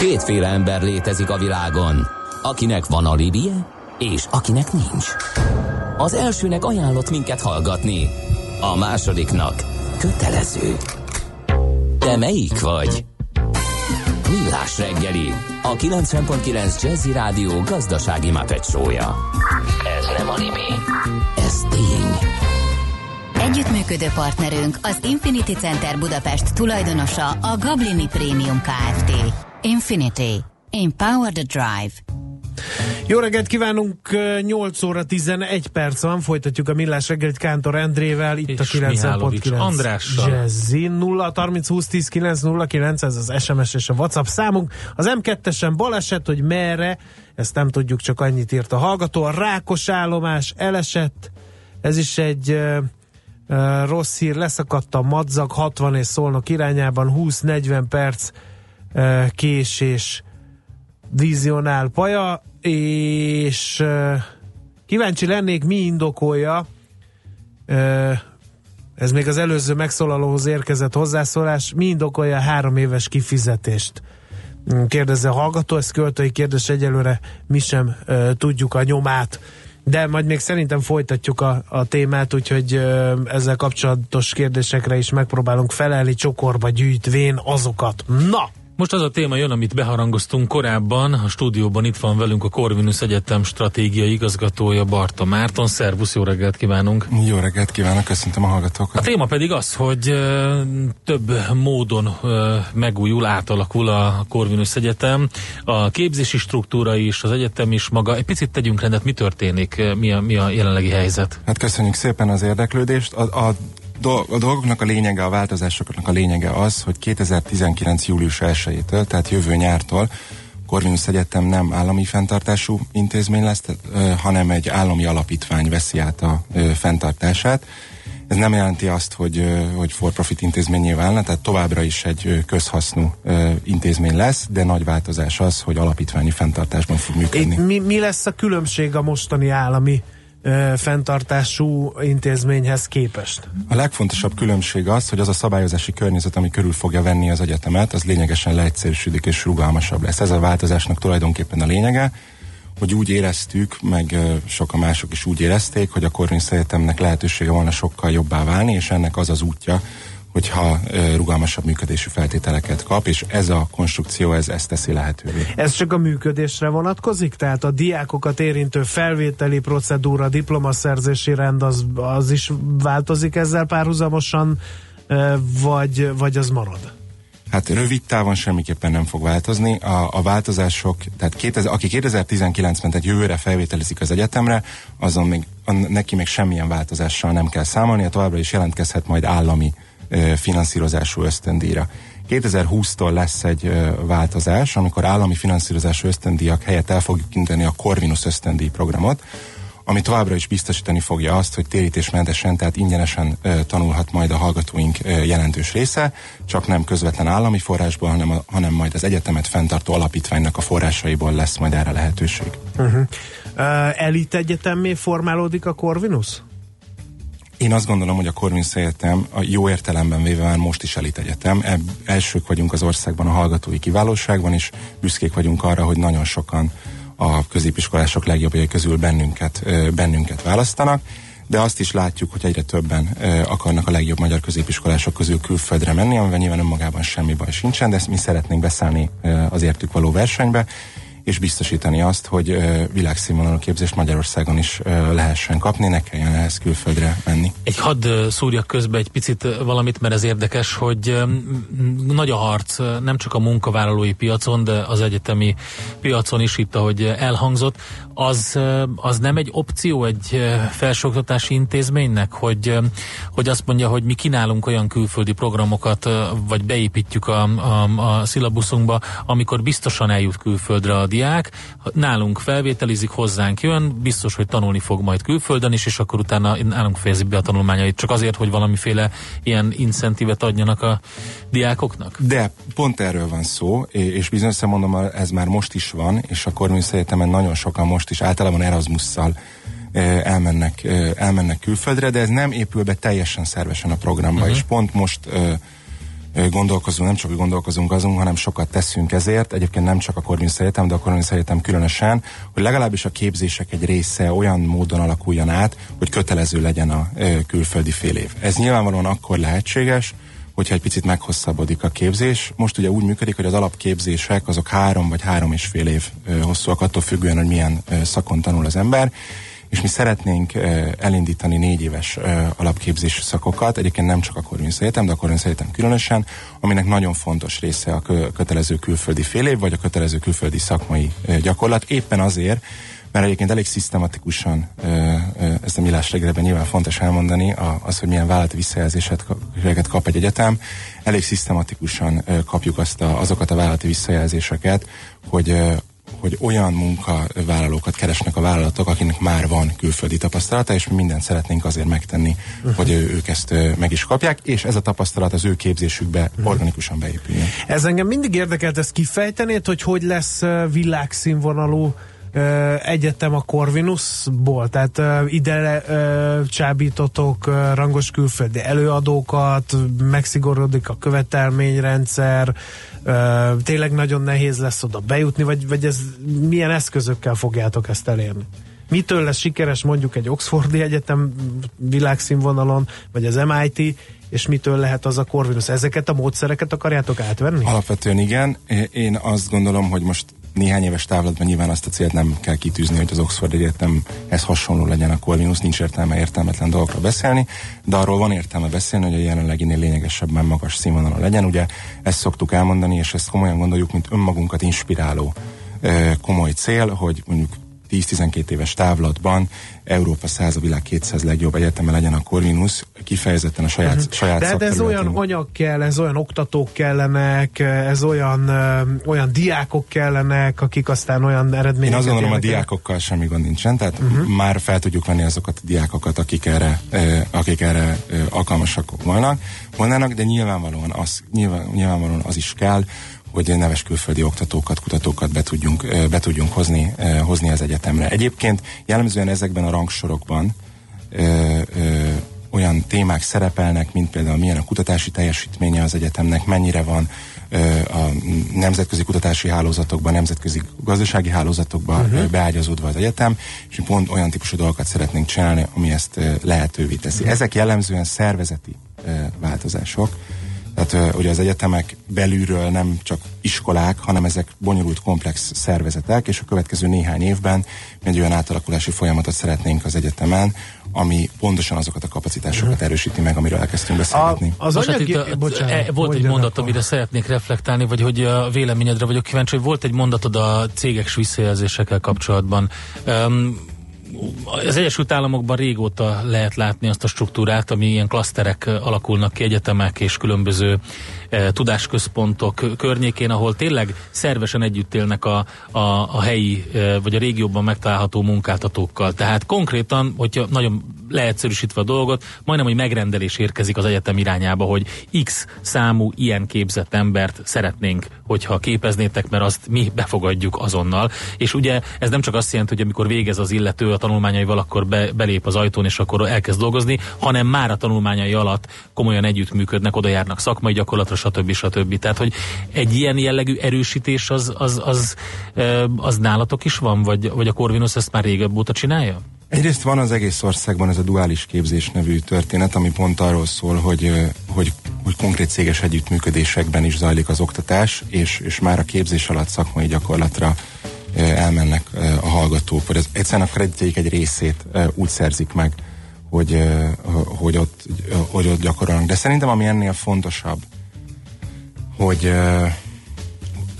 Kétféle ember létezik a világon, akinek van alibije, és akinek nincs. Az elsőnek ajánlott minket hallgatni, a másodiknak kötelező. Te melyik vagy? Millás reggeli, a 90.9 Jazzy Rádió gazdasági mapetsója. Ez nem animi, ez tény. Együttműködő partnerünk az Infinity Center Budapest tulajdonosa a Gablini Premium Kft. Infinity. Empower the Drive. Jó reggelt kívánunk, 8 óra 11 perc van, folytatjuk a Millás reggelit Kántor Endrével, itt És a Mihálovics 9.9 Andrással. Jazzy 0 30 20 10 9 0 9, ez az SMS és a WhatsApp számunk. Az M2-esen baleset, hogy merre, ezt nem tudjuk, csak annyit írt a hallgató. A Rákos állomás elesett, ez is egy uh, uh, rossz hír, leszakadt a madzag 60 és szolnok irányában, 20-40 perc uh, késés vizionál paja, és kíváncsi lennék, mi indokolja, ez még az előző megszólalóhoz érkezett hozzászólás, mi indokolja a három éves kifizetést? Mm, Kérdezze a hallgató, ez költői kérdés egyelőre mi sem tudjuk a nyomát, de majd még szerintem folytatjuk a, a témát, úgyhogy uh, ezzel kapcsolatos kérdésekre is megpróbálunk felelni, csokorba gyűjtvén azokat. Na! Most az a téma jön, amit beharangoztunk korábban. A stúdióban itt van velünk a Corvinus Egyetem stratégiai igazgatója Barta Márton. Szervusz, jó reggelt kívánunk! Jó reggelt kívánok, köszöntöm a A hallgatókat. téma pedig az, hogy több módon megújul, átalakul a Corvinus Egyetem. A képzési struktúra is, az egyetem is maga. Egy picit tegyünk rendet, mi történik, mi a, mi a jelenlegi helyzet? Hát köszönjük szépen az érdeklődést. A, a, a dolgoknak a lényege, a változásoknak a lényege az, hogy 2019. július 1-től, tehát jövő nyártól Corvinus Egyetem nem állami fenntartású intézmény lesz, hanem egy állami alapítvány veszi át a fenntartását. Ez nem jelenti azt, hogy, hogy for-profit intézményé válna, tehát továbbra is egy közhasznú intézmény lesz, de nagy változás az, hogy alapítványi fenntartásban fog működni. Itt mi, mi lesz a különbség a mostani állami ö, fenntartású intézményhez képest? A legfontosabb különbség az, hogy az a szabályozási környezet, ami körül fogja venni az egyetemet, az lényegesen leegyszerűsödik és rugalmasabb lesz. Ez a változásnak tulajdonképpen a lényege, hogy úgy éreztük, meg sokan mások is úgy érezték, hogy a Corvinus Egyetemnek lehetősége volna sokkal jobbá válni, és ennek az az útja, hogyha rugalmasabb működési feltételeket kap, és ez a konstrukció, ez ezt teszi lehetővé. Ez csak a működésre vonatkozik? Tehát a diákokat érintő felvételi procedúra, diplomaszerzési rend az, az is változik ezzel párhuzamosan, vagy, vagy az marad? Hát rövid távon semmiképpen nem fog változni. A, a változások, tehát 2000, aki 2019-ben, tehát jövőre felvételizik az egyetemre, azon még, an, neki még semmilyen változással nem kell számolni, továbbra is jelentkezhet majd állami ö, finanszírozású ösztöndíjra. 2020-tól lesz egy változás, amikor állami finanszírozású ösztöndíjak helyett el fogjuk indítani a Corvinus ösztöndíj programot, ami továbbra is biztosítani fogja azt, hogy térítésmentesen, tehát ingyenesen ö, tanulhat majd a hallgatóink ö, jelentős része, csak nem közvetlen állami forrásból, hanem, a, hanem majd az egyetemet fenntartó alapítványnak a forrásaiból lesz majd erre lehetőség. Uh-huh. Uh, elit egyetemmé formálódik a Corvinus? Én azt gondolom, hogy a Corvinus Egyetem a jó értelemben véve már most is elit egyetem. Ebb, elsők vagyunk az országban a hallgatói kiválóságban, és büszkék vagyunk arra, hogy nagyon sokan a középiskolások legjobbjai közül bennünket, bennünket választanak, de azt is látjuk, hogy egyre többen akarnak a legjobb magyar középiskolások közül külföldre menni, amivel nyilván önmagában semmi baj sincsen, de ezt mi szeretnénk beszállni ö, az értük való versenybe, és biztosítani azt, hogy világszínvonalú képzést Magyarországon is lehessen kapni, ne kelljen ehhez külföldre menni. Egy hadd szúrjak közbe egy picit valamit, mert ez érdekes, hogy nagy a harc nem csak a munkavállalói piacon, de az egyetemi piacon is itt, ahogy elhangzott. Az, az nem egy opció egy felsőoktatási intézménynek, hogy, hogy azt mondja, hogy mi kínálunk olyan külföldi programokat, vagy beépítjük a, a, a szilabuszunkba, amikor biztosan eljut külföldre a diák, nálunk felvételizik, hozzánk jön, biztos, hogy tanulni fog majd külföldön is, és akkor utána nálunk fejezi be a tanulmányait, csak azért, hogy valamiféle ilyen incentívet adjanak a diákoknak? De pont erről van szó, és bizonyos mondom, ez már most is van, és a Corvinus Egyetemen nagyon sokan most is általában Erasmusszal elmennek, elmennek külföldre, de ez nem épül be teljesen szervesen a programba, uh-huh. és pont most gondolkozunk, nem csak, gondolkozunk azon, hanem sokat teszünk ezért, egyébként nem csak a Corvinus Egyetem, de a Corvinus Egyetem különösen, hogy legalábbis a képzések egy része olyan módon alakuljon át, hogy kötelező legyen a külföldi fél év. Ez nyilvánvalóan akkor lehetséges, hogyha egy picit meghosszabbodik a képzés. Most ugye úgy működik, hogy az alapképzések azok három vagy három és fél év hosszúak, attól függően, hogy milyen szakon tanul az ember. És mi szeretnénk elindítani négy éves alapképzési szakokat, egyébként nem csak a Corvinus Egyetem, de a Corvinus Egyetem különösen, aminek nagyon fontos része a kötelező külföldi fél év, vagy a kötelező külföldi szakmai gyakorlat, éppen azért, mert egyébként elég szisztematikusan, ezt a millás reggelben nyilván fontos elmondani, az, hogy milyen vállalati visszajelzéseket kap egy egyetem, elég szisztematikusan kapjuk azt a, azokat a vállalati visszajelzéseket, hogy hogy olyan munkavállalókat keresnek a vállalatok, akinek már van külföldi tapasztalata, és mi mindent szeretnénk azért megtenni, uh-huh. hogy ők ezt meg is kapják, és ez a tapasztalat az ő képzésükbe uh-huh. organikusan beépüljön. Ez engem mindig érdekelt, ezt kifejtenéd, hogy hogy lesz világszínvonalú egyetem a Corvinusból, tehát ide csábítotok rangos külföldi előadókat, megszigorodik a követelményrendszer, tényleg nagyon nehéz lesz oda bejutni, vagy, vagy ez milyen eszközökkel fogjátok ezt elérni? Mitől lesz sikeres mondjuk egy Oxfordi Egyetem világszínvonalon, vagy az MIT, és mitől lehet az a Corvinus? Ezeket a módszereket akarjátok átvenni? Alapvetően igen. Én azt gondolom, hogy most néhány éves távlatban nyilván azt a célt nem kell kitűzni, hogy az Oxford Egyetemhez hasonló legyen a Corvinus, nincs értelme értelmetlen dolgokra beszélni, de arról van értelme beszélni, hogy a jelenleginél lényegesebben magas színvonalon legyen. Ugye ezt szoktuk elmondani, és ezt komolyan gondoljuk, mint önmagunkat inspiráló komoly cél, hogy mondjuk 10-12 éves távlatban Európa 100, a világ 200 legjobb egyeteme legyen a Corvinus, kifejezetten a saját, uh-huh. saját De, de ez olyan anyag kell, ez olyan oktatók kellenek, ez olyan, olyan diákok kellenek, akik aztán olyan eredményeket Én azt gondolom, a diákokkal semmi gond nincsen, tehát uh-huh. már fel tudjuk venni azokat a diákokat, akik erre, akik erre alkalmasak volnak, volnának, de nyilvánvalóan az, nyilván, nyilvánvalóan az is kell, hogy neves külföldi oktatókat, kutatókat be tudjunk, be tudjunk hozni, hozni az egyetemre. Egyébként jellemzően ezekben a rangsorokban ö, ö, olyan témák szerepelnek, mint például milyen a kutatási teljesítménye az egyetemnek, mennyire van ö, a nemzetközi kutatási hálózatokban, nemzetközi gazdasági hálózatokban uh-huh. beágyazódva az egyetem, és pont olyan típusú dolgokat szeretnénk csinálni, ami ezt lehetővé teszi. Uh-huh. Ezek jellemzően szervezeti változások, tehát ugye az egyetemek belülről nem csak iskolák, hanem ezek bonyolult komplex szervezetek, és a következő néhány évben egy olyan átalakulási folyamatot szeretnénk az egyetemen, ami pontosan azokat a kapacitásokat uh-huh. erősíti meg, amiről elkezdtünk beszélgetni. A, az Most anyagi... hát itt a, bocsánat, e, volt egy mondat, akkor. amire szeretnék reflektálni, vagy hogy a véleményedre vagyok kíváncsi, hogy volt egy mondatod a cégek visszajelzésekkel kapcsolatban. Um, az Egyesült Államokban régóta lehet látni azt a struktúrát, ami ilyen klaszterek alakulnak ki, egyetemek és különböző tudásközpontok környékén, ahol tényleg szervesen együtt élnek a, a, a helyi e, vagy a régióban megtalálható munkáltatókkal. Tehát konkrétan, hogyha nagyon leegyszerűsítve a dolgot, majdnem, hogy megrendelés érkezik az egyetem irányába, hogy X számú ilyen képzett embert szeretnénk, hogyha képeznétek, mert azt mi befogadjuk azonnal. És ugye ez nem csak azt jelenti, hogy amikor végez az illető a tanulmányaival, akkor be, belép az ajtón, és akkor elkezd dolgozni, hanem már a tanulmányai alatt komolyan együttműködnek, oda járnak szakmai gyakorlatra, stb. stb. Tehát, hogy egy ilyen jellegű erősítés az, az, az, az, nálatok is van, vagy, vagy a Corvinus ezt már régebb óta csinálja? Egyrészt van az egész országban ez a duális képzés nevű történet, ami pont arról szól, hogy, hogy, hogy konkrét céges együttműködésekben is zajlik az oktatás, és, és már a képzés alatt szakmai gyakorlatra elmennek a hallgatók, vagy az egyszerűen a kreditjeik egy részét úgy szerzik meg, hogy, hogy, ott, hogy ott gyakorolnak. De szerintem ami ennél fontosabb, hogy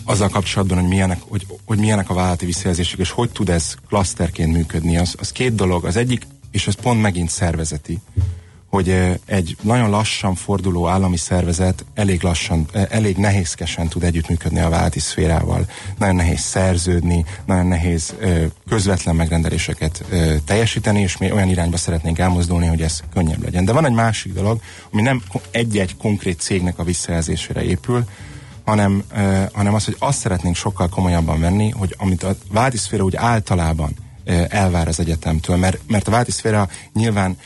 azzal kapcsolatban, hogy milyenek, hogy, hogy milyenek a vállalati visszajelzések, és hogy tud ez klaszterként működni, az, az két dolog. Az egyik, és ez pont megint szervezeti, hogy egy nagyon lassan forduló állami szervezet elég lassan, elég nehézkesen tud együttműködni a vállalati szférával. Nagyon nehéz szerződni, nagyon nehéz közvetlen megrendeléseket teljesíteni, és mi olyan irányba szeretnénk elmozdulni, hogy ez könnyebb legyen. De van egy másik dolog, ami nem egy-egy konkrét cégnek a visszajelzésére épül, hanem, hanem az, hogy azt szeretnénk sokkal komolyabban venni, hogy amit a válti szféra úgy általában elvár az egyetemtől, mert, mert a válti szféra nyilván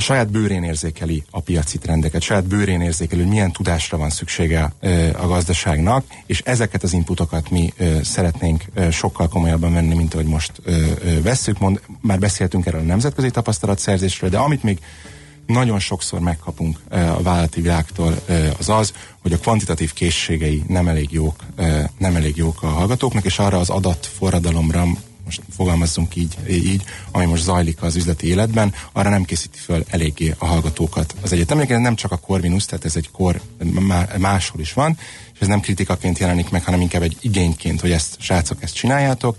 saját bőrén érzékeli a piaci trendeket, saját bőrén érzékeli, hogy milyen tudásra van szüksége a gazdaságnak, és ezeket az inputokat mi szeretnénk sokkal komolyabban venni, mint ahogy most vesszük. Mond, már beszéltünk erről a nemzetközi tapasztalatszerzésről, de amit még nagyon sokszor megkapunk a vállalati világtól az az, hogy a kvantitatív készségei nem elég jók, nem elég jók a hallgatóknak, és arra az adatforradalomra most fogalmazzunk így, így, ami most zajlik az üzleti életben, arra nem készíti föl eléggé a hallgatókat az egyetem. nem csak a Corvinus, tehát ez egy kor máshol is van, és ez nem kritikaként jelenik meg, hanem inkább egy igényként, hogy ezt, srácok, ezt csináljátok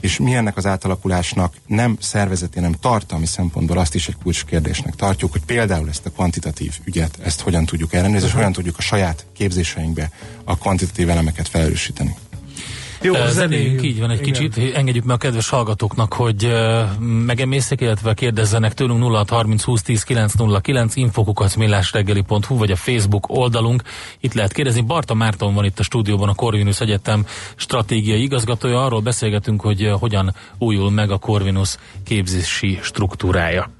és mi ennek az átalakulásnak nem szervezeti, hanem tartalmi szempontból azt is egy kulcskérdésnek tartjuk, hogy például ezt a kvantitatív ügyet, ezt hogyan tudjuk ellenőrizni, és hogyan tudjuk a saját képzéseinkbe a kvantitatív elemeket felerősíteni. Jó, zenéljünk így van egy Igen. kicsit, engedjük meg a kedves hallgatóknak, hogy megemészek, illetve kérdezzenek tőlünk 0 30 20 10 909 infokukacmillásreggeli.hu vagy a Facebook oldalunk. Itt lehet kérdezni. Barta Márton van itt a stúdióban, a Corvinus Egyetem stratégiai igazgatója. Arról beszélgetünk, hogy hogyan újul meg a Corvinus képzési struktúrája.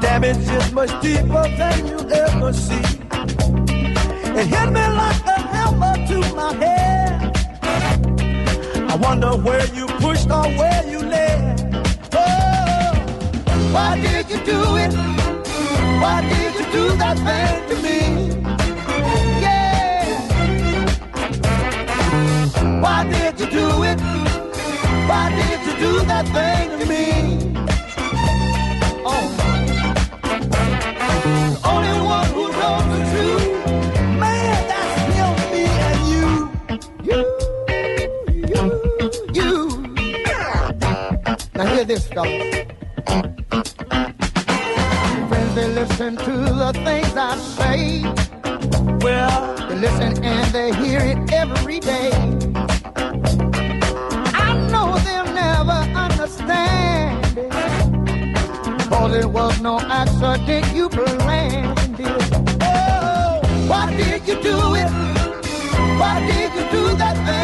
Damage is much deeper than you ever see. It hit me like a hammer to my head. I wonder where you pushed or where you led. Oh, why did you do it? Why did you do that thing to me? Yeah. Why did you do it? Why did you do that thing to me? Now hear this, fellas. Friends, they listen to the things I say. Well, they listen and they hear it every day. I know they'll never understand it. Cause it was no accident you planned it. Oh, why did you do it? Why did you do that thing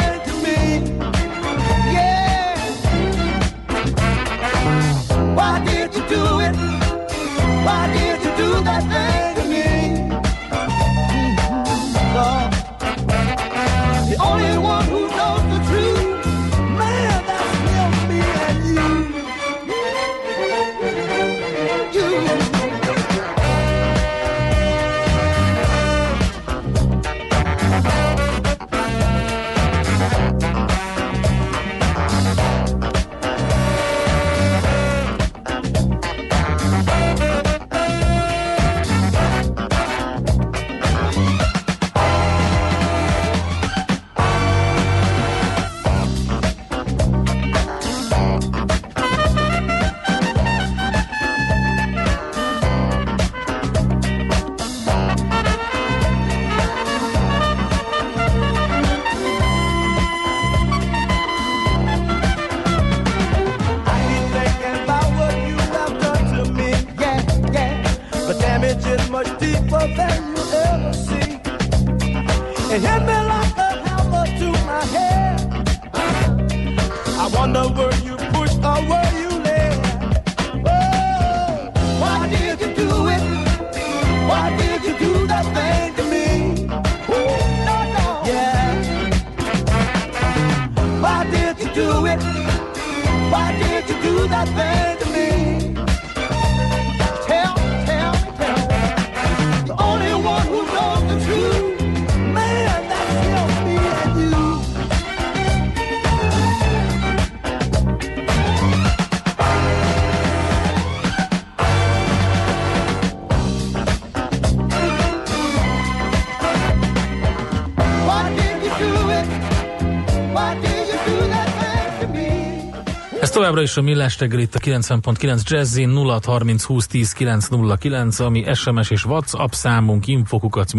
továbbra is a Millás reggel itt a 90.9 Jazzin 0630 20 10 909, ami SMS és WhatsApp számunk infokukat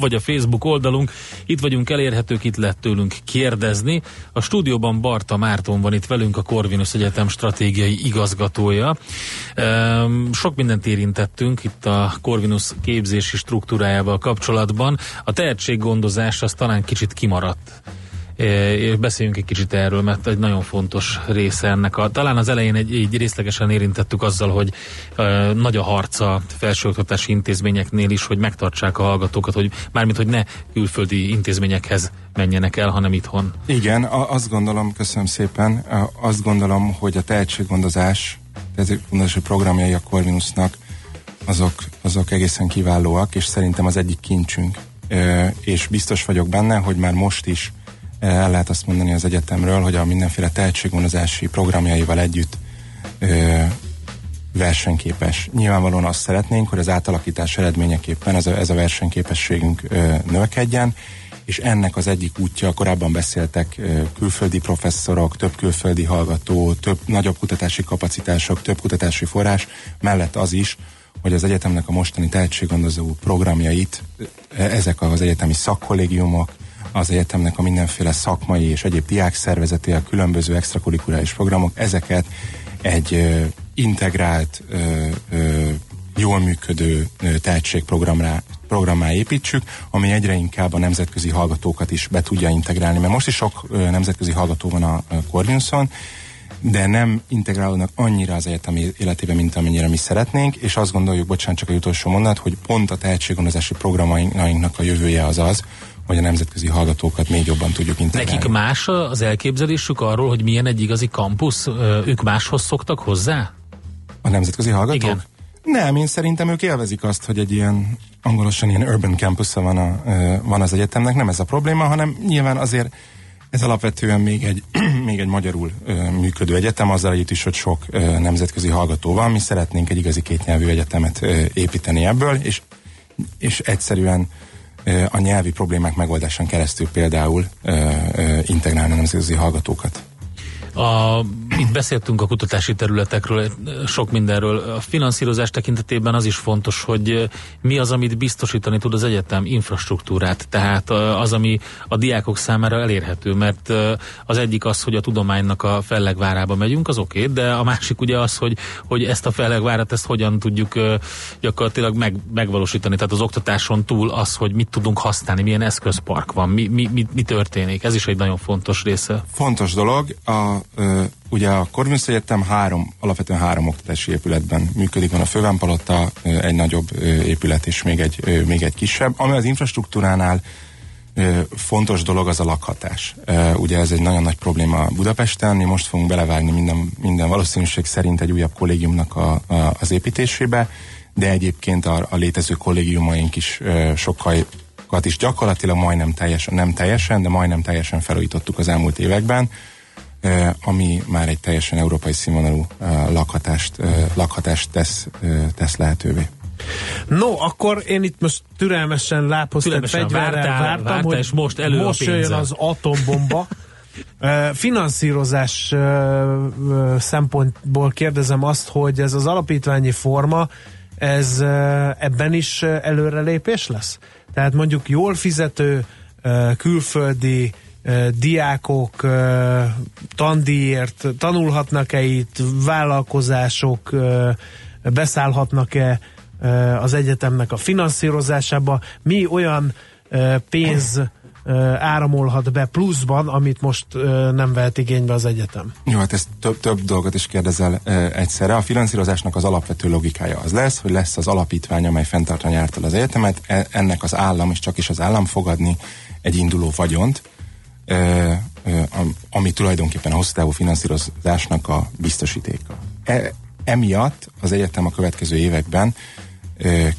vagy a Facebook oldalunk. Itt vagyunk elérhetők, itt lehet tőlünk kérdezni. A stúdióban Barta Márton van itt velünk, a Corvinus Egyetem stratégiai igazgatója. Sok mindent érintettünk itt a Corvinus képzési struktúrájával kapcsolatban. A tehetséggondozás az talán kicsit kimaradt és beszéljünk egy kicsit erről, mert egy nagyon fontos része ennek. A, talán az elején egy, egy részlegesen érintettük azzal, hogy uh, nagy a harca felsőoktatási intézményeknél is, hogy megtartsák a hallgatókat, hogy mármint, hogy ne külföldi intézményekhez menjenek el, hanem itthon. Igen, a, azt gondolom, köszönöm szépen, a, azt gondolom, hogy a tehetséggondozás, tehetséggondozási programjai a Corvinusnak azok, azok egészen kiválóak, és szerintem az egyik kincsünk. Ö, és biztos vagyok benne, hogy már most is el lehet azt mondani az egyetemről, hogy a mindenféle tehetségvonozási programjaival együtt ö, versenyképes. Nyilvánvalóan azt szeretnénk, hogy az átalakítás eredményeképpen ez a, ez a versenyképességünk ö, növekedjen, és ennek az egyik útja, korábban beszéltek ö, külföldi professzorok, több külföldi hallgató, több nagyobb kutatási kapacitások, több kutatási forrás, mellett az is, hogy az egyetemnek a mostani tehetséggondozó programjait ezek az egyetemi szakkollégiumok, az egyetemnek a mindenféle szakmai és egyéb diák szervezeti, a különböző extrakurikuláris programok, ezeket egy ö, integrált, ö, ö, jól működő tehetségprogramra programmá építsük, ami egyre inkább a nemzetközi hallgatókat is be tudja integrálni, mert most is sok nemzetközi hallgató van a, a Corvinuson, de nem integrálódnak annyira az egyetemi életébe, mint amennyire mi szeretnénk, és azt gondoljuk, bocsánat, csak egy utolsó mondat, hogy pont a tehetséggondozási programainknak a jövője az az, hogy a nemzetközi hallgatókat még jobban tudjuk integrálni. Nekik más az elképzelésük arról, hogy milyen egy igazi kampusz? Ők máshoz szoktak hozzá? A nemzetközi hallgatók? Igen. Nem, én szerintem ők élvezik azt, hogy egy ilyen angolosan ilyen urban campus van, a, van az egyetemnek, nem ez a probléma, hanem nyilván azért ez alapvetően még egy, még egy magyarul ö, működő egyetem, azzal együtt is, hogy sok ö, nemzetközi hallgató van. Mi szeretnénk egy igazi kétnyelvű egyetemet ö, építeni ebből, és, és egyszerűen a nyelvi problémák megoldásán keresztül például integrálni a nemzetközi hallgatókat. A, itt beszéltünk a kutatási területekről, sok mindenről. A finanszírozás tekintetében az is fontos, hogy mi az, amit biztosítani tud az egyetem infrastruktúrát, tehát az, ami a diákok számára elérhető, mert az egyik az, hogy a tudománynak a fellegvárába megyünk, az oké, okay, de a másik ugye az, hogy, hogy ezt a fellegvárat, ezt hogyan tudjuk gyakorlatilag meg, megvalósítani, tehát az oktatáson túl az, hogy mit tudunk használni, milyen eszközpark van, mi, mi, mi, mi történik, ez is egy nagyon fontos része. Fontos dolog, a ugye a Corvinus Egyetem három, alapvetően három oktatási épületben működik, van a Fővámpalota, egy nagyobb épület és még egy, még egy kisebb. Ami az infrastruktúránál fontos dolog az a lakhatás. Ugye ez egy nagyon nagy probléma Budapesten, mi most fogunk belevágni minden, minden valószínűség szerint egy újabb kollégiumnak a, a, az építésébe, de egyébként a, a létező kollégiumaink is sokkal is gyakorlatilag majdnem teljesen, nem teljesen, de majdnem teljesen felújítottuk az elmúlt években ami már egy teljesen európai színvonalú lakhatást, lakhatást tesz, tesz lehetővé. No, akkor én itt most türelmesen lábhoztett fegyverrel vártál, vártam, vártál, hogy és most, elő most jöjjön az atombomba. Finanszírozás szempontból kérdezem azt, hogy ez az alapítványi forma, ez ebben is előrelépés lesz? Tehát mondjuk jól fizető, külföldi diákok tandíjért tanulhatnak-e itt, vállalkozások beszállhatnak-e az egyetemnek a finanszírozásába, mi olyan pénz áramolhat be pluszban, amit most nem vehet igénybe az egyetem. Jó, hát ez több, több dolgot is kérdezel egyszerre. A finanszírozásnak az alapvető logikája az lesz, hogy lesz az alapítvány, amely fenntartani által az egyetemet, e, ennek az állam, és csak is az állam fogadni egy induló vagyont, ami tulajdonképpen a hosszú távú finanszírozásnak a biztosítéka. E, emiatt az egyetem a következő években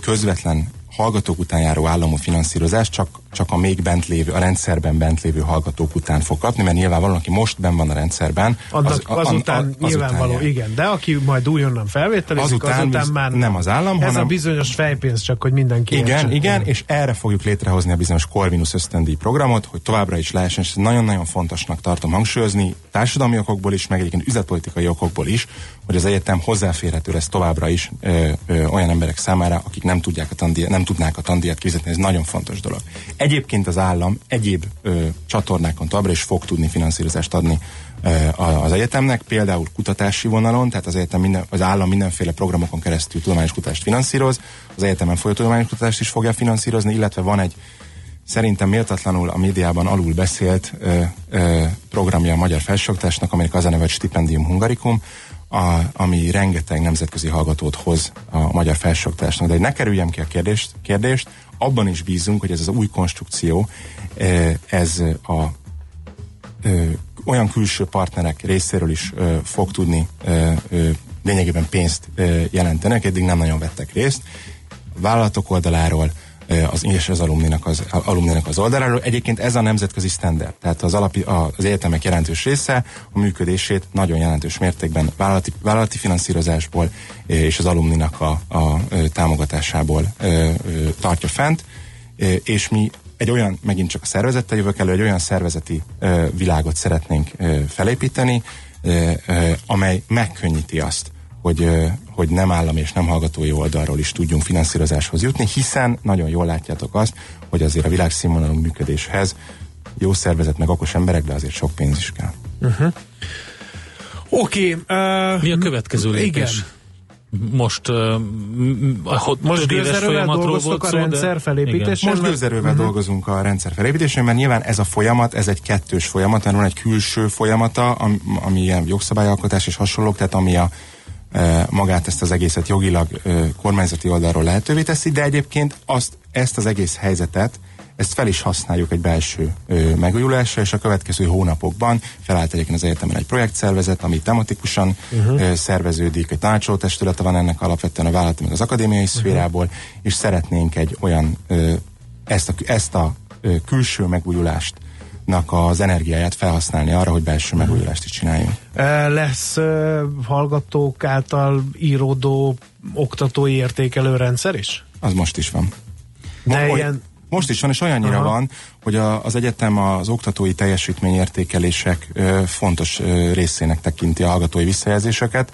közvetlen hallgatók után járó államú finanszírozás csak, csak a még bent lévő, a rendszerben bent lévő hallgatók után fog kapni, mert nyilvánvalóan, aki most ben van a rendszerben, Annak az, az, azután az, nyilvánvaló, jár. igen. De aki majd újonnan felvételizik, Azután azután, már nem az állam, Ez hanem- a bizonyos fejpénz, csak hogy mindenki Igen, értsen. igen, és erre fogjuk létrehozni a bizonyos Corvinus ösztöndíj programot, hogy továbbra is lehessen, és nagyon-nagyon fontosnak tartom hangsúlyozni, társadalmi okokból is, meg egyébként üzletpolitikai okokból is, hogy az egyetem hozzáférhető lesz továbbra is ö, ö, olyan emberek számára, akik nem, tudják a tandíjat, nem tudnák a tandíjat kifizetni, ez nagyon fontos dolog. Egyébként az állam egyéb ö, csatornákon továbbra is fog tudni finanszírozást adni ö, az egyetemnek, például kutatási vonalon, tehát az egyetem minden, az állam mindenféle programokon keresztül tudományos kutatást finanszíroz, az egyetemen folyó tudományos kutatást is fogja finanszírozni, illetve van egy szerintem méltatlanul a médiában alul beszélt ö, ö, programja a magyar felsőoktatásnak, aminek az a neve, Stipendium Hungarikum, a, ami rengeteg nemzetközi hallgatót hoz a magyar felsőoktatásnak. De hogy ne kerüljem ki a kérdést, kérdést, abban is bízunk, hogy ez az új konstrukció, ö, ez a ö, olyan külső partnerek részéről is ö, fog tudni lényegében pénzt akik eddig nem nagyon vettek részt. A vállalatok oldaláról, és az alumninak az, alumninak az oldaláról. Egyébként ez a nemzetközi standard, tehát az, alapi, az egyetemek jelentős része a működését nagyon jelentős mértékben vállalati, vállalati finanszírozásból ö, és az alumninak a, a ö, támogatásából tartja fent, és mi egy olyan, megint csak a szervezettel jövök elő, egy olyan szervezeti világot szeretnénk felépíteni, amely megkönnyíti azt, hogy, hogy nem állami és nem hallgatói oldalról is tudjunk finanszírozáshoz jutni, hiszen nagyon jól látjátok azt, hogy azért a világszínvonalú működéshez jó szervezet, meg okos emberek, de azért sok pénz is kell. Oké. uh, Mi a következő lépés? Igen. Most, uh, m- m- a Most éves gőzerővel dolgoztok a szó, de- rendszer felépítésén? Most gőzerővel uh-huh. dolgozunk a rendszer felépítésén, mert nyilván ez a folyamat, ez egy kettős folyamat, mert van egy külső folyamata, ami, ami ilyen jogszabályalkotás és hasonlók, tehát ami a magát ezt az egészet jogilag kormányzati oldalról lehetővé teszi, de egyébként azt, ezt az egész helyzetet ezt fel is használjuk egy belső ö, megújulásra, és a következő hónapokban felállt egyébként az egyetemen egy projektszervezet, ami tematikusan uh-huh. ö, szerveződik, egy tanácsoló testülete van ennek alapvetően a vállalati, meg az akadémiai uh-huh. szférából, és szeretnénk egy olyan, ö, ezt a, ezt a ö, külső megújulást az energiáját felhasználni arra, hogy belső megújulást is csináljunk. Lesz hallgatók által íródó oktatói értékelő rendszer is? Az most is van. De Mo- ilyen- Most is van, és olyannyira Aha. van, hogy a, az egyetem az oktatói teljesítményértékelések ö, fontos ö, részének tekinti a hallgatói visszajelzéseket,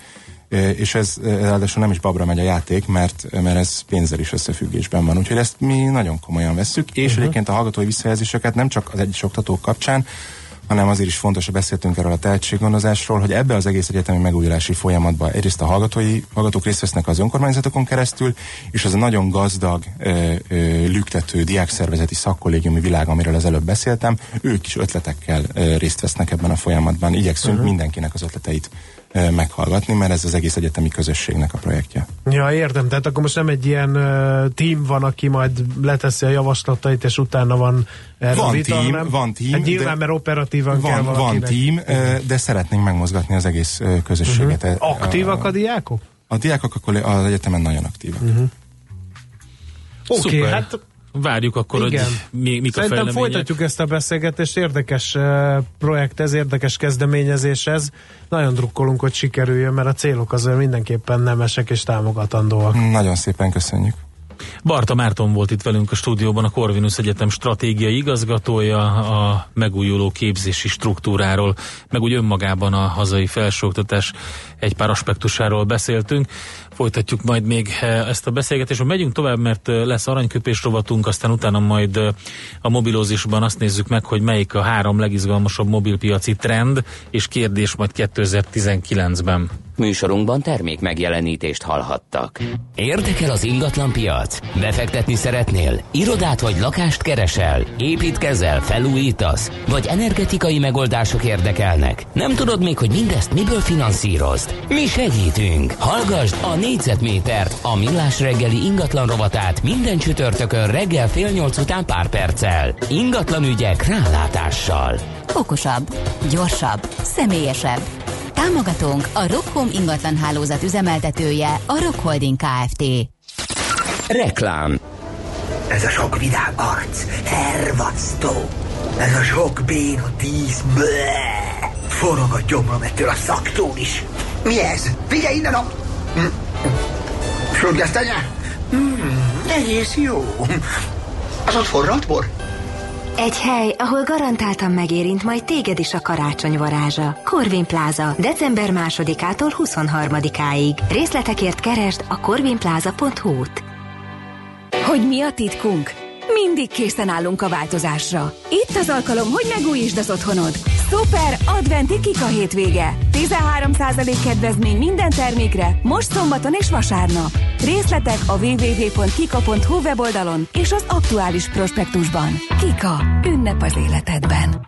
és ez ráadásul nem is babra megy a játék, mert, mert ez pénzzel is összefüggésben van. Úgyhogy ezt mi nagyon komolyan vesszük, és uh-huh. egyébként a hallgatói visszajelzéseket nem csak az egyes oktatók kapcsán, hanem azért is fontos, hogy beszéltünk erről a tehetséggondozásról, hogy ebbe az egész egyetemi megújulási folyamatban egyrészt a hallgatói, hallgatók részt vesznek az önkormányzatokon keresztül, és az a nagyon gazdag, ö, ö, lüktető diákszervezeti szakkollégiumi világ, amiről az előbb beszéltem, ők is ötletekkel ö, részt vesznek ebben a folyamatban. Igyekszünk uh-huh. mindenkinek az ötleteit meghallgatni, mert ez az egész egyetemi közösségnek a projektje. Ja, értem. Tehát akkor most nem egy ilyen uh, team van, aki majd leteszi a javaslatait, és utána van erre Van vita, team, hanem? van team, Hát nyilván, de- mert operatívan kell Van, van valakinek. team, ö, de szeretnénk megmozgatni az egész közösséget. Uh-huh. A- Aktívak a diákok? A diákok akkor az egyetemen nagyon aktívak. Uh-huh. Oké, okay, Szuper. hát Várjuk akkor, Igen. hogy mi, mik a Szerintem fejlemények. folytatjuk ezt a beszélgetést, érdekes uh, projekt ez, érdekes kezdeményezés ez. Nagyon drukkolunk, hogy sikerüljön, mert a célok azért mindenképpen nemesek és támogatandóak. Nagyon szépen köszönjük. Barta Márton volt itt velünk a stúdióban, a Corvinus Egyetem stratégiai igazgatója, a megújuló képzési struktúráról, meg úgy önmagában a hazai felsőoktatás egy pár aspektusáról beszéltünk. Folytatjuk majd még eh, ezt a beszélgetést. Megyünk tovább, mert eh, lesz aranyköpés rovatunk, aztán utána majd eh, a mobilózisban azt nézzük meg, hogy melyik a három legizgalmasabb mobilpiaci trend és kérdés majd 2019-ben. Műsorunkban termék megjelenítést hallhattak. Érdekel az ingatlan piac? Befektetni szeretnél? Irodát vagy lakást keresel? Építkezel, felújítasz? Vagy energetikai megoldások érdekelnek? Nem tudod még, hogy mindezt miből finanszírozd? Mi segítünk! Hallgasd a négyzetmétert, a millás reggeli ingatlan rovatát minden csütörtökön reggel fél nyolc után pár perccel. Ingatlan ügyek rálátással. Okosabb, gyorsabb, személyesebb. Támogatónk a Rockhome ingatlan hálózat üzemeltetője, a Rock Holding Kft. Reklám Ez a sok vidám arc, hervasztó. Ez a sok béna tíz, bleh. Forog a gyomrom ettől a szaktól is. Mi ez? Figyelj innen a... Sörgesztenye? Hmm, egész jó. Az ott forralt bor? Egy hely, ahol garantáltan megérint majd téged is a karácsony varázsa. Corvin Plaza. December másodikától 23-áig. Részletekért keresd a corvinplaza.hu-t. Hogy mi a titkunk? Mindig készen állunk a változásra. Itt az alkalom, hogy megújítsd az otthonod. Szuper adventi kika hétvége. 13% kedvezmény minden termékre, most szombaton és vasárnap. Részletek a www.kika.hu weboldalon és az aktuális prospektusban. Kika. Ünnep az életedben.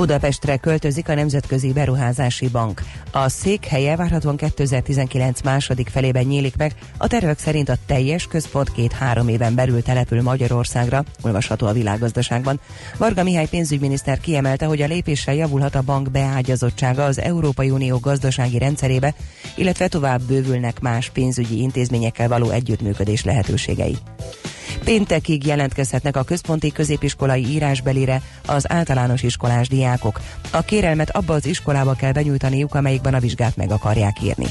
Budapestre költözik a Nemzetközi Beruházási Bank. A székhelye várhatóan 2019 második felében nyílik meg, a tervek szerint a teljes központ két-három éven belül települ Magyarországra, olvasható a világgazdaságban. Varga Mihály pénzügyminiszter kiemelte, hogy a lépéssel javulhat a bank beágyazottsága az Európai Unió gazdasági rendszerébe, illetve tovább bővülnek más pénzügyi intézményekkel való együttműködés lehetőségei. Péntekig jelentkezhetnek a központi középiskolai írásbelire az általános iskolás diákok. A kérelmet abba az iskolába kell benyújtaniuk, amelyikben a vizsgát meg akarják írni.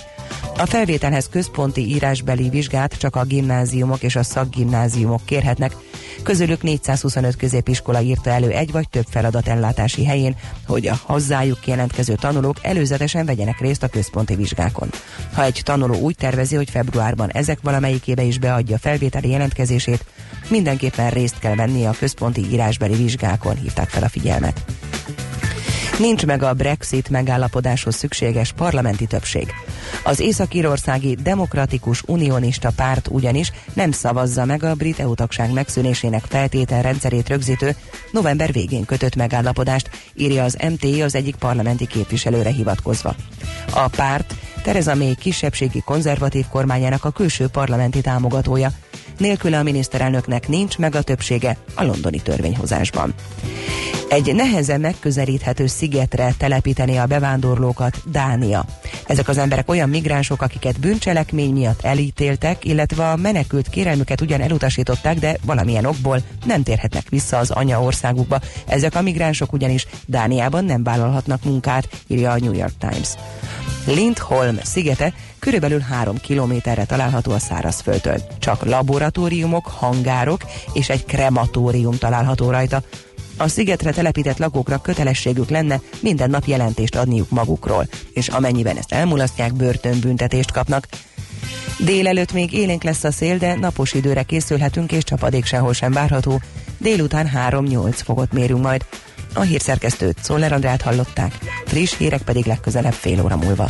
A felvételhez központi írásbeli vizsgát csak a gimnáziumok és a szakgimnáziumok kérhetnek, közülük 425 középiskola írta elő egy vagy több feladatellátási helyén, hogy a hozzájuk jelentkező tanulók előzetesen vegyenek részt a központi vizsgákon. Ha egy tanuló úgy tervezi, hogy februárban ezek valamelyikébe is beadja felvételi jelentkezését, mindenképpen részt kell vennie a központi írásbeli vizsgákon, hívták fel a figyelmet. Nincs meg a Brexit megállapodáshoz szükséges parlamenti többség. Az észak-írországi demokratikus unionista párt ugyanis nem szavazza meg a brit EU tagság megszűnésének feltételrendszerét rögzítő november végén kötött megállapodást, írja az MTI az egyik parlamenti képviselőre hivatkozva. A párt Tereza May kisebbségi konzervatív kormányának a külső parlamenti támogatója, nélküle a miniszterelnöknek nincs meg a többsége a londoni törvényhozásban. Egy nehezen megközelíthető szigetre telepíteni a bevándorlókat Dánia. Ezek az emberek olyan migránsok, akiket bűncselekmény miatt elítéltek, illetve a menekült kérelmüket ugyan elutasították, de valamilyen okból nem térhetnek vissza az anyaországukba. Ezek a migránsok ugyanis Dániában nem vállalhatnak munkát, írja a New York Times. Lindholm szigete körülbelül három kilométerre található a szárazföldtől. Csak laboratóriumok, hangárok és egy krematórium található rajta. A szigetre telepített lakókra kötelességük lenne minden nap jelentést adniuk magukról, és amennyiben ezt elmulasztják, börtönbüntetést kapnak. Délelőtt még élénk lesz a szél, de napos időre készülhetünk, és csapadék sehol sem várható. Délután 3-8 fokot mérünk majd. A hírszerkesztőt Szoller Andrát hallották, friss hírek pedig legközelebb fél óra múlva.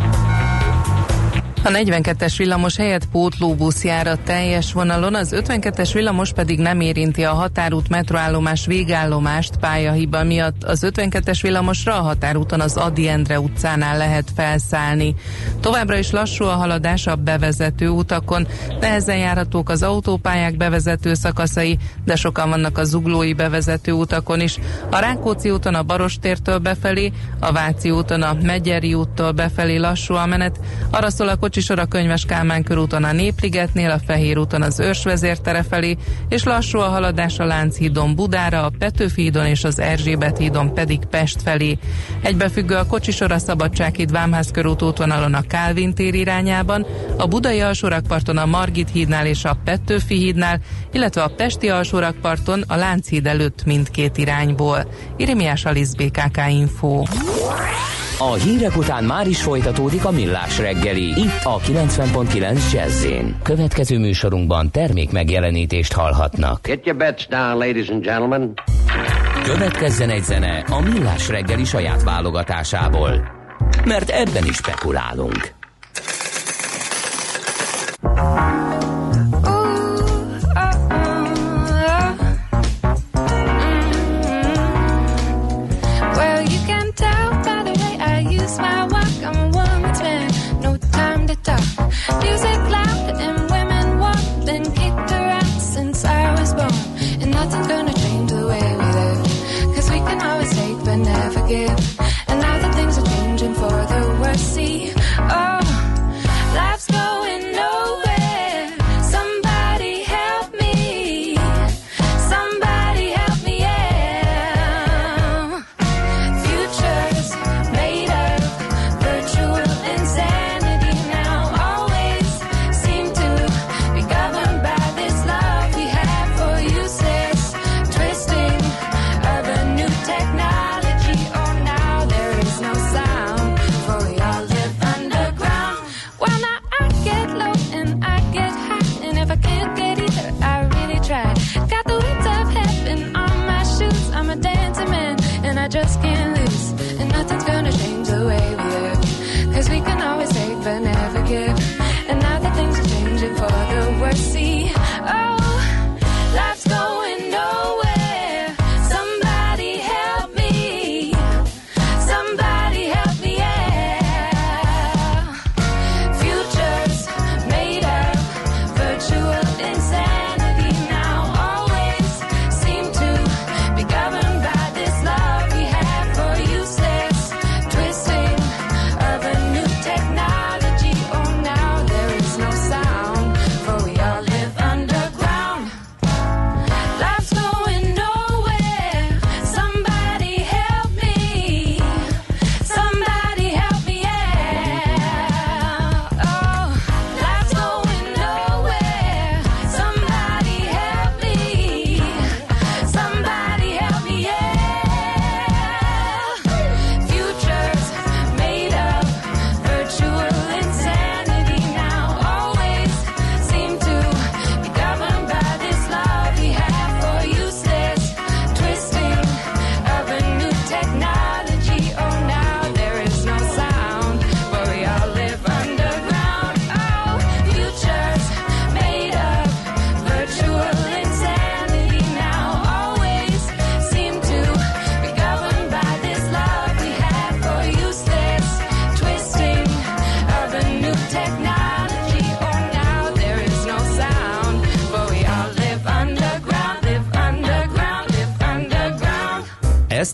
a 42-es villamos helyett pótlóbusz jár a teljes vonalon, az 52-es villamos pedig nem érinti a határút metroállomás végállomást pályahiba miatt. Az 52-es villamosra a határúton az Adi Endre utcánál lehet felszállni. Továbbra is lassú a haladás a bevezető utakon, nehezen járhatók az autópályák bevezető szakaszai, de sokan vannak a zuglói bevezető utakon is. A Rákóczi úton a Barostértől befelé, a Váci úton a Megyeri úttól befelé lassú a menet, arra szól a kocsisor a Könyves Kálmán körúton a Népligetnél, a Fehér úton az Őrsvezértere felé, és lassú a haladás a Lánchídon Budára, a Petőfi hídon és az Erzsébet hídon pedig Pest felé. Egybefüggő a kocsisor a Szabadsághíd Vámház körút útvonalon a Kálvin tér irányában, a Budai alsórakparton a Margit hídnál és a Petőfi hídnál, illetve a Pesti alsórakparton a Lánchíd előtt mindkét irányból. Irimiás Alisz BKK Info. A hírek után már is folytatódik a millás reggeli. Itt a 90.9 jazz Következő műsorunkban termék megjelenítést hallhatnak. Get your bets down, ladies and gentlemen. Következzen egy zene a Millás reggeli saját válogatásából. Mert ebben is spekulálunk.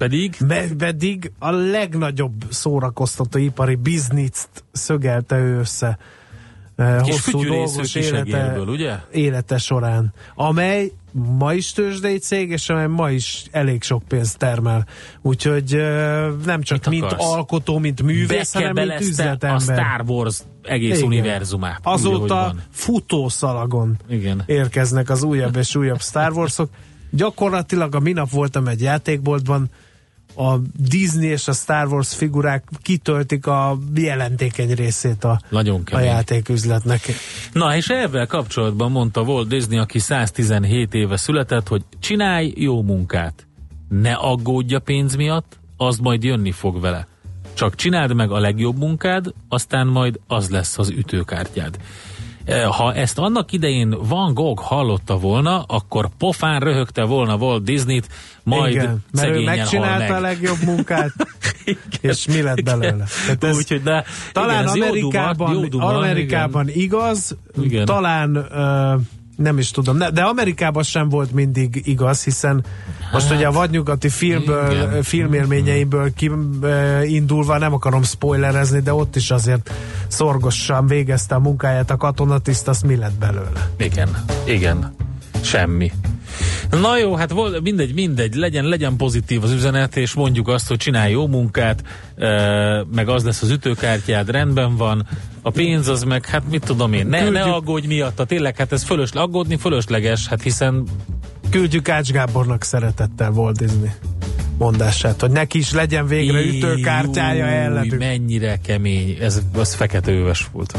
Pedig? Be, pedig a legnagyobb szórakoztató ipari bizniszt szögelte ő össze. eh, Kis hosszú dolgos élete, ugye? élete során, amely ma is tőzsdei cég, és amely ma is elég sok pénzt termel. Úgyhogy eh, nem csak Mit mint akarsz? alkotó, mint művész, hanem mint üzletember. a Star Wars egész Igen. univerzumát. úgy, Azóta van. futószalagon Igen. érkeznek az újabb és újabb Star Warsok. Gyakorlatilag a minap voltam egy játékboltban, a Disney és a Star Wars figurák kitöltik a jelentékeny részét a, Nagyon a játéküzletnek. Na és ezzel kapcsolatban mondta Walt Disney, aki 117 éve született, hogy csinálj jó munkát. Ne aggódj a pénz miatt, az majd jönni fog vele. Csak csináld meg a legjobb munkád, aztán majd az lesz az ütőkártyád. E, Ha ezt annak idején Van Gogh hallotta volna, akkor pofán röhögte volna Walt Disneyt, majd Igen, mert ő megcsinálta meg. a legjobb munkát, és mi lett belőle? Tehát ez Úgyhogy de talán igen, ez jó Amerikában, dumat, jó dumat, Amerikában igaz, Igen. talán ö, nem is tudom, ne, de Amerikában sem volt mindig igaz, hiszen most ugye a vadnyugati filmből, Hát, igen. filmélményeimből kiindulva nem akarom spoilerezni, de ott is azért szorgosan végezte a munkáját a katonatiszt, azt mi lett belőle? Igen, igen. Semmi. Na jó, hát mindegy, mindegy, legyen, legyen pozitív az üzenet, és mondjuk azt, hogy csinálj jó munkát, meg az lesz az ütőkártyád, rendben van, a pénz az meg, hát mit tudom én, ne, ne aggódj miatta, tényleg, hát ez fölös, aggódni fölösleges, hát hiszen Küldjük Ács Gábornak szeretettel Walt Disney mondását, hogy neki is legyen végre Íj, ütőkártyája ellenük. mennyire kemény, ez az fekete volt.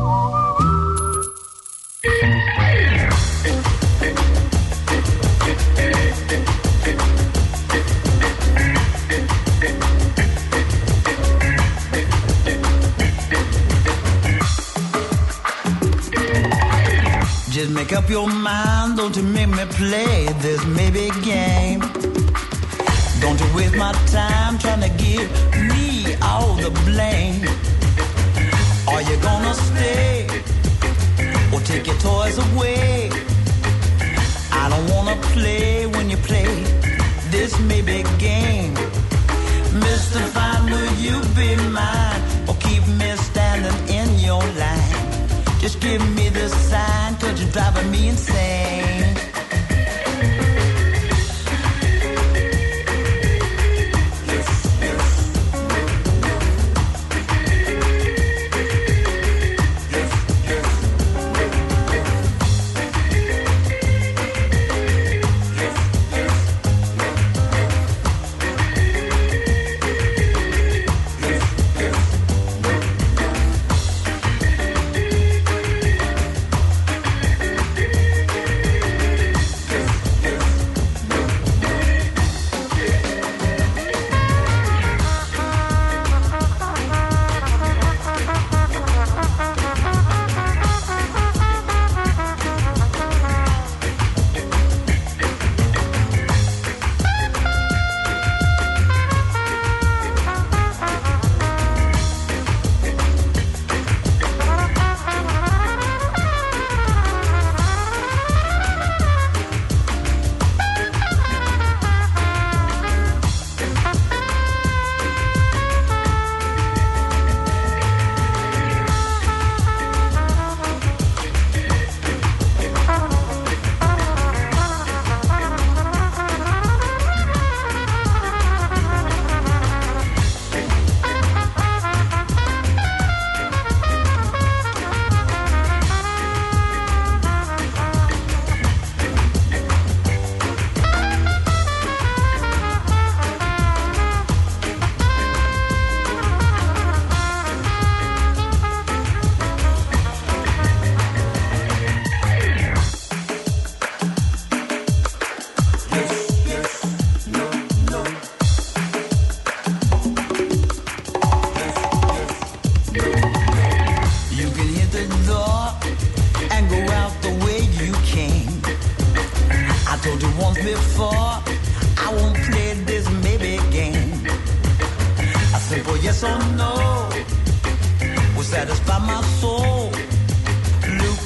Don't you make me play this maybe game. Don't you waste my time trying to give me all the blame. Are you gonna stay or take your toys away? I don't wanna play when you play this maybe game. Mr. Fine, will you be mine or keep me standing in your line? Just give me the sign, cause you're driving me insane.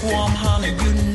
warm honey, good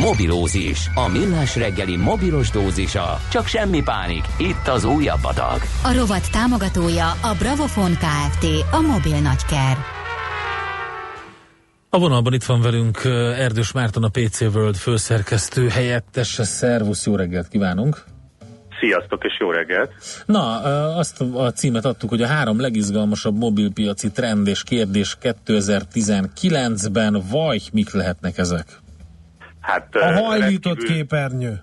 Mobilózis, a millás reggeli mobilos dózisa. Csak semmi pánik, itt az újabb adag. A rovat támogatója a Bravofon Kft. A mobil nagyker. A vonalban itt van velünk Erdős Márton, a PC World főszerkesztő helyettese. Szervusz, jó reggelt kívánunk! Sziasztok és jó reggelt! Na, azt a címet adtuk, hogy a három legizgalmasabb mobilpiaci trend és kérdés 2019-ben, vagy mik lehetnek ezek? Hát, A hajlított rendkívül- képernyő.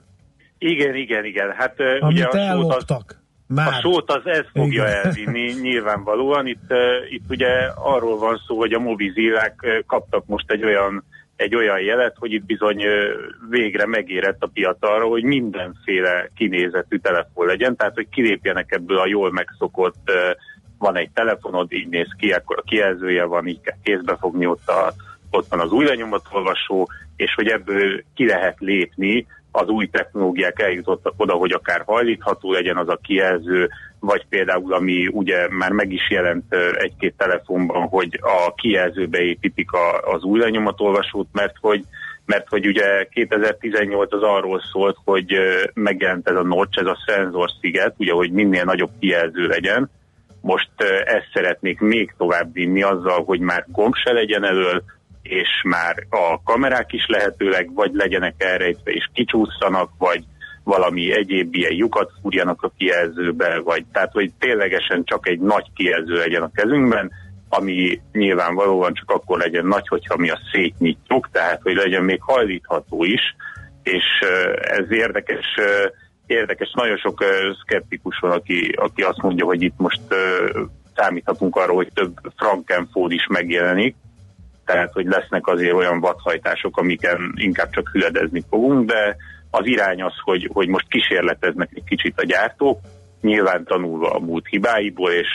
Igen, igen, igen. Hát Amit ugye a az, elloptak. Már. a sót az ez fogja Igen. elvinni nyilvánvalóan. Itt, itt ugye arról van szó, hogy a mobilzillák ö, kaptak most egy olyan egy olyan jelet, hogy itt bizony végre megérett a piac arra, hogy mindenféle kinézetű telefon legyen, tehát hogy kilépjenek ebből a jól megszokott, van egy telefonod, így néz ki, akkor a kijelzője van, így kell kézbe fogni, ott, a, ott van az új lenyomatolvasó, és hogy ebből ki lehet lépni, az új technológiák eljutottak oda, hogy akár hajlítható legyen az a kijelző, vagy például, ami ugye már meg is jelent egy-két telefonban, hogy a kijelzőbe építik a, az új lenyomatolvasót, mert hogy mert hogy ugye 2018 az arról szólt, hogy megjelent ez a notch, ez a szenzorsziget, ugye, hogy minél nagyobb kijelző legyen. Most ezt szeretnék még tovább vinni azzal, hogy már gomb se legyen elől, és már a kamerák is lehetőleg vagy legyenek elrejtve és kicsúszanak, vagy valami egyéb ilyen lyukat fúrjanak a kijelzőbe, vagy tehát, hogy ténylegesen csak egy nagy kijelző legyen a kezünkben, ami nyilvánvalóan csak akkor legyen nagy, hogyha mi a szétnyitjuk, tehát hogy legyen még hajlítható is, és ez érdekes, érdekes, nagyon sok szkeptikus van, aki, aki azt mondja, hogy itt most számíthatunk arra, hogy több frankenfód is megjelenik, tehát hogy lesznek azért olyan vadhajtások, amiken inkább csak hüledezni fogunk, de az irány az, hogy, hogy most kísérleteznek egy kicsit a gyártók, nyilván tanulva a múlt hibáiból, és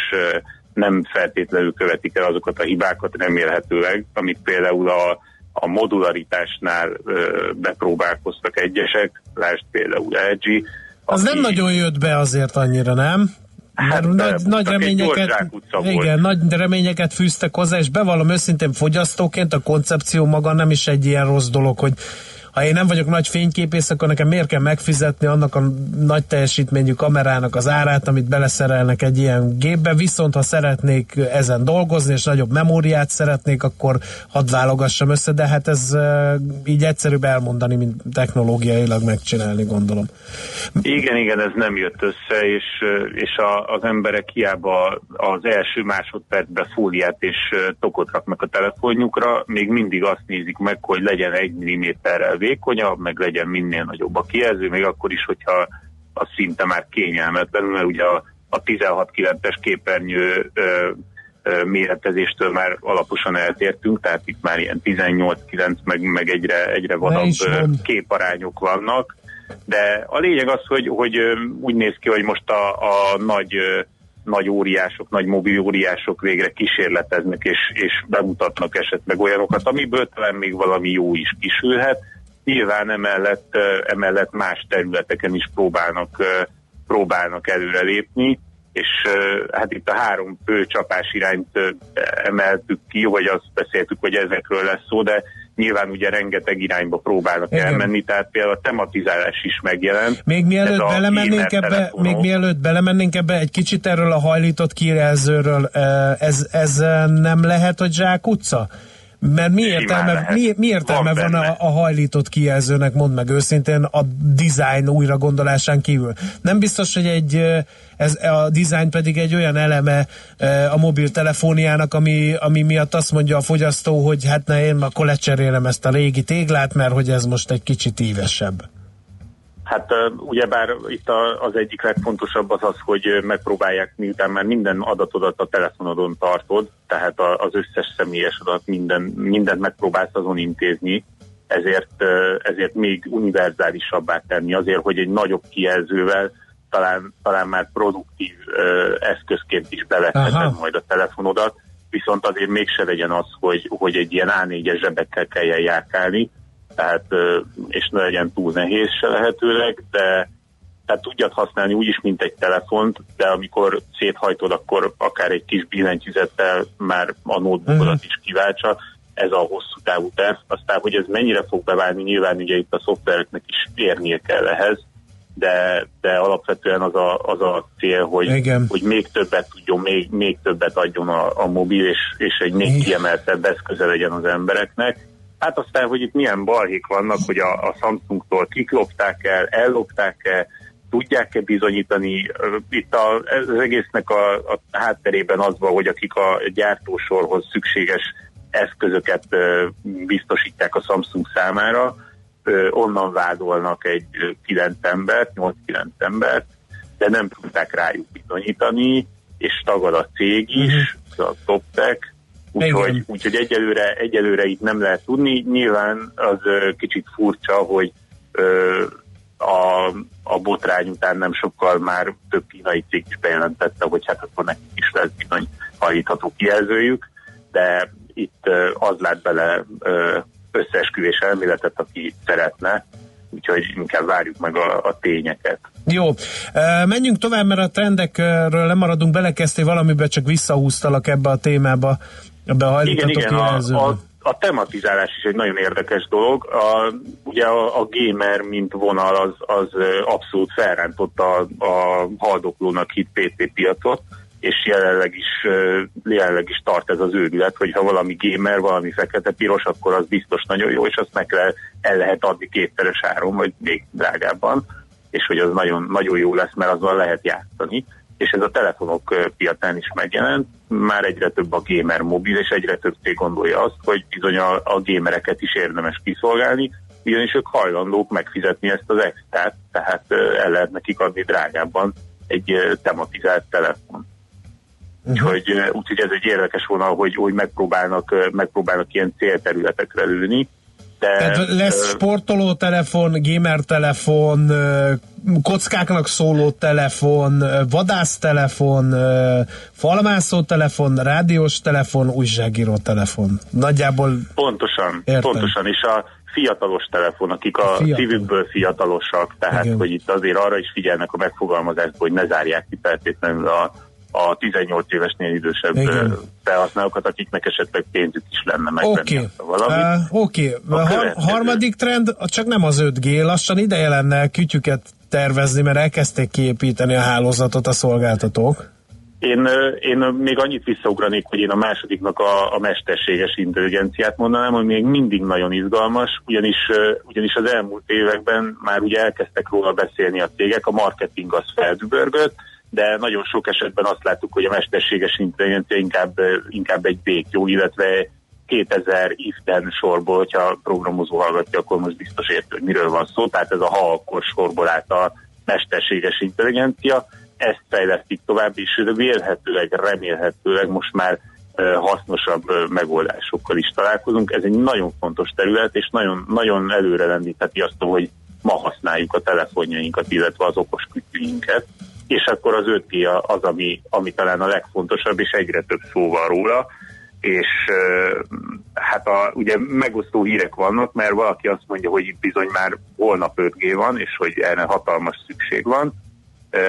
nem feltétlenül követik el azokat a hibákat remélhetőleg, amit például a, a modularitásnál ö, bepróbálkoztak egyesek, lásd például LG, Az nem nagyon jött be azért annyira, nem? Hát, Mert nagy, nagy reményeket, igen, nagy reményeket fűztek hozzá, és bevallom őszintén fogyasztóként a koncepció maga nem is egy ilyen rossz dolog, hogy ha én nem vagyok nagy fényképész, akkor nekem miért kell megfizetni annak a nagy teljesítményű kamerának az árát, amit beleszerelnek egy ilyen gépbe, viszont ha szeretnék ezen dolgozni, és nagyobb memóriát szeretnék, akkor hadd válogassam össze, de hát ez így egyszerűbb elmondani, mint technológiailag megcsinálni, gondolom. Igen, igen, ez nem jött össze, és, és a, az emberek hiába az első másodpercben fóliát és tokot raknak a telefonjukra, még mindig azt nézik meg, hogy legyen egy milliméterrel vékonyabb, meg legyen minél nagyobb a kijelző, még akkor is, hogyha az szinte már kényelmetlen, mert ugye a, a 16-9-es képernyő ö, ö, méretezéstől már alaposan eltértünk, tehát itt már ilyen 18-9, meg, meg egyre, egyre vadabb mond. képarányok vannak, de a lényeg az, hogy, hogy úgy néz ki, hogy most a, a nagy, nagy óriások, nagy mobil óriások végre kísérleteznek és, és bemutatnak esetleg olyanokat, amiből talán még valami jó is kisülhet. Nyilván emellett, emellett más területeken is próbálnak, próbálnak előrelépni, és hát itt a három fő csapás irányt emeltük ki, vagy azt beszéltük, hogy ezekről lesz szó, de nyilván ugye rengeteg irányba próbálnak Igen. elmenni, tehát például a tematizálás is megjelent. Még mielőtt belemennénk ebbe, még mielőtt belemennénk ebbe, egy kicsit erről a hajlított kijelzőről, ez, ez nem lehet, hogy zsák utca? Mert mi értelme, mi, mi értelme Van van, a, a hajlított kijelzőnek, mondd meg őszintén, a design újra gondolásán kívül. Nem biztos, hogy egy, ez, a design pedig egy olyan eleme a mobiltelefóniának, ami, ami miatt azt mondja a fogyasztó, hogy hát ne, én akkor lecserélem ezt a régi téglát, mert hogy ez most egy kicsit ívesebb. Hát ugyebár itt az egyik legfontosabb az az, hogy megpróbálják, miután már minden adatodat a telefonodon tartod, tehát az összes személyes adat, minden, mindent megpróbálsz azon intézni, ezért, ezért még univerzálisabbá tenni, azért, hogy egy nagyobb kijelzővel talán, talán már produktív eszközként is bevetheted majd a telefonodat, viszont azért mégse legyen az, hogy, hogy egy ilyen A4-es zsebekkel kelljen járkálni, tehát, és ne legyen túl nehéz se lehetőleg, de tehát tudjad használni úgyis, mint egy telefont, de amikor széthajtod, akkor akár egy kis billentyűzettel már a notebookodat is kiváltsa, ez a hosszú távú terv. Aztán, hogy ez mennyire fog beválni, nyilván ugye itt a szoftvereknek is érnie kell ehhez, de, de alapvetően az a, az a cél, hogy, Igen. hogy még többet tudjon, még, még többet adjon a, a mobil, és, és egy még kiemeltebb eszköze legyen az embereknek. Hát aztán, hogy itt milyen balhék vannak, hogy a, a Samsungtól kiklopták el, ellopták el, tudják-e bizonyítani. Itt a, az egésznek a, a hátterében az van, hogy akik a gyártósorhoz szükséges eszközöket biztosítják a Samsung számára, onnan vádolnak egy 9 embert, 8-9 embert, de nem tudták rájuk bizonyítani, és tagad a cég is, a TopTech, úgyhogy, úgyhogy egyelőre, egyelőre itt nem lehet tudni. Nyilván az kicsit furcsa, hogy ö, a, a botrány után nem sokkal már több kínai cég is bejelentette, hogy hát akkor nekik is lesz bizony hajítható kijelzőjük, de itt az lát bele összeesküvés elméletet, aki szeretne, úgyhogy inkább várjuk meg a, a tényeket. Jó, menjünk tovább, mert a trendekről lemaradunk, belekezdtél valamibe, csak visszahúztalak ebbe a témába, a Igen, igen, a, a, a tematizálás is egy nagyon érdekes dolog. A, ugye a, a gamer, mint vonal, az, az abszolút felrántotta a, a haldoklónak hit PC piacot, és jelenleg is, jelenleg is tart ez az őrület, hogy ha valami gamer, valami fekete-piros, akkor az biztos nagyon jó, és azt meg kell, el lehet adni kétszeres áron, vagy még drágábban, és hogy az nagyon, nagyon jó lesz, mert azzal lehet játszani és ez a telefonok piacán is megjelent. Már egyre több a gamer mobil, és egyre több cég gondolja azt, hogy bizony a, a gamereket is érdemes kiszolgálni, ugyanis ők hajlandók megfizetni ezt az extrát, tehát el lehet nekik adni drágábban egy tematizált telefon. Úgyhogy, ö, úgyhogy ez egy érdekes vonal, hogy, hogy megpróbálnak, megpróbálnak ilyen célterületekre lőni. De, Tehát lesz ö, sportoló telefon, gamer telefon, ö, kockáknak szóló telefon, ö, vadász telefon, ö, falmászó telefon, rádiós telefon, újságíró telefon. Nagyjából Pontosan, Értem. pontosan, és a fiatalos telefon, akik a Fiatal. szívükből fiatalosak, tehát Igen. hogy itt azért arra is figyelnek a megfogalmazásba, hogy ne zárják ki feltétlenül a, a 18 évesnél idősebb Igen. felhasználókat, akiknek esetleg pénzük is lenne megvenni valamit. uh, oké. A A har- következő. harmadik trend, csak nem az 5G, lassan ideje lenne kütyüket tervezni, mert elkezdték kiépíteni a hálózatot a szolgáltatók. Én, én még annyit visszaugranék, hogy én a másodiknak a, a mesterséges intelligenciát mondanám, hogy még mindig nagyon izgalmas, ugyanis, ugyanis az elmúlt években már ugye elkezdtek róla beszélni a cégek, a marketing az feldübörgött, de nagyon sok esetben azt láttuk, hogy a mesterséges intelligencia inkább, inkább egy békjó, illetve 2000 iften sorból, hogyha programozó hallgatja, akkor most biztos értő, hogy miről van szó. Tehát ez a halkor sorból állt a mesterséges intelligencia. Ezt fejlesztik tovább, és vélhetőleg, remélhetőleg most már hasznosabb megoldásokkal is találkozunk. Ez egy nagyon fontos terület, és nagyon, nagyon előre lendítheti azt, hogy ma használjuk a telefonjainkat, illetve az okos kütyüinket. És akkor az 5G az, ami, ami talán a legfontosabb, és egyre több szó van róla és hát a, ugye megosztó hírek vannak, mert valaki azt mondja, hogy itt bizony már holnap 5G van, és hogy erre hatalmas szükség van.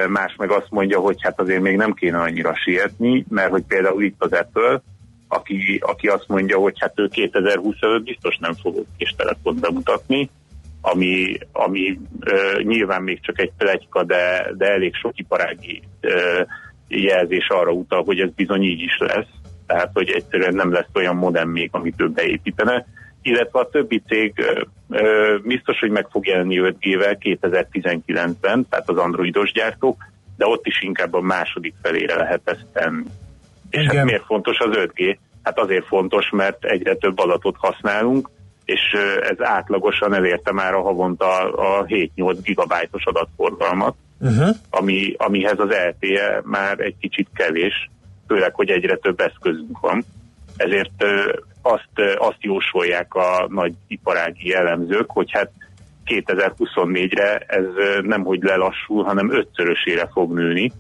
Más meg azt mondja, hogy hát azért még nem kéne annyira sietni, mert hogy például itt az Apple, aki, aki azt mondja, hogy hát ő 2025 biztos nem fog kis telefont bemutatni, ami, ami ö, nyilván még csak egy plegyka, de, de elég sok iparági ö, jelzés arra utal, hogy ez bizony így is lesz. Tehát, hogy egyszerűen nem lesz olyan modem még, amit ő beépítene. Illetve a többi cég ö, ö, biztos, hogy meg fog jelenni 5G-vel 2019-ben, tehát az androidos gyártók, de ott is inkább a második felére lehet ezt tenni. És Igen. hát miért fontos az 5G? Hát azért fontos, mert egyre több adatot használunk, és ez átlagosan elérte már a havonta a 7-8 gigabájtos adatforgalmat, Uh-huh. ami, amihez az LTE már egy kicsit kevés, főleg, hogy egyre több eszközünk van. Ezért azt, azt jósolják a nagy iparági jellemzők, hogy hát 2024-re ez nem hogy lelassul, hanem ötszörösére fog nőni,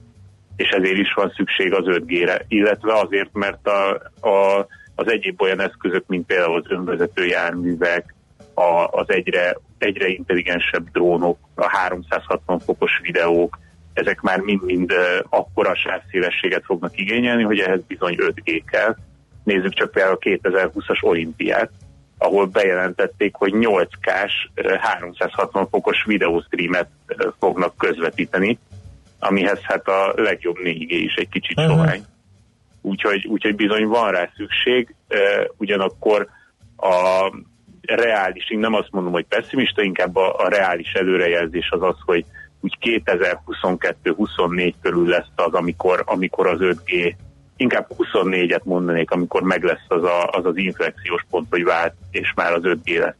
és ezért is van szükség az 5G-re, illetve azért, mert a, a, az egyéb olyan eszközök, mint például az önvezető járművek, a, az egyre, egyre intelligensebb drónok, a 360 fokos videók, ezek már mind-mind akkora sávszélességet fognak igényelni, hogy ehhez bizony 5G kell. Nézzük csak például a 2020-as olimpiát, ahol bejelentették, hogy 8K-s ö, 360 fokos videóstreamet fognak közvetíteni, amihez hát a legjobb 4G is egy kicsit Mhm. sovány. Úgyhogy, úgyhogy bizony van rá szükség, ugyanakkor a reális, én nem azt mondom, hogy pessimista, inkább a, a reális előrejelzés az az, hogy úgy 2022-24 körül lesz az, amikor, amikor az 5G, inkább 24-et mondanék, amikor meg lesz az a, az, az inflexiós pont, hogy vált, és már az 5G lesz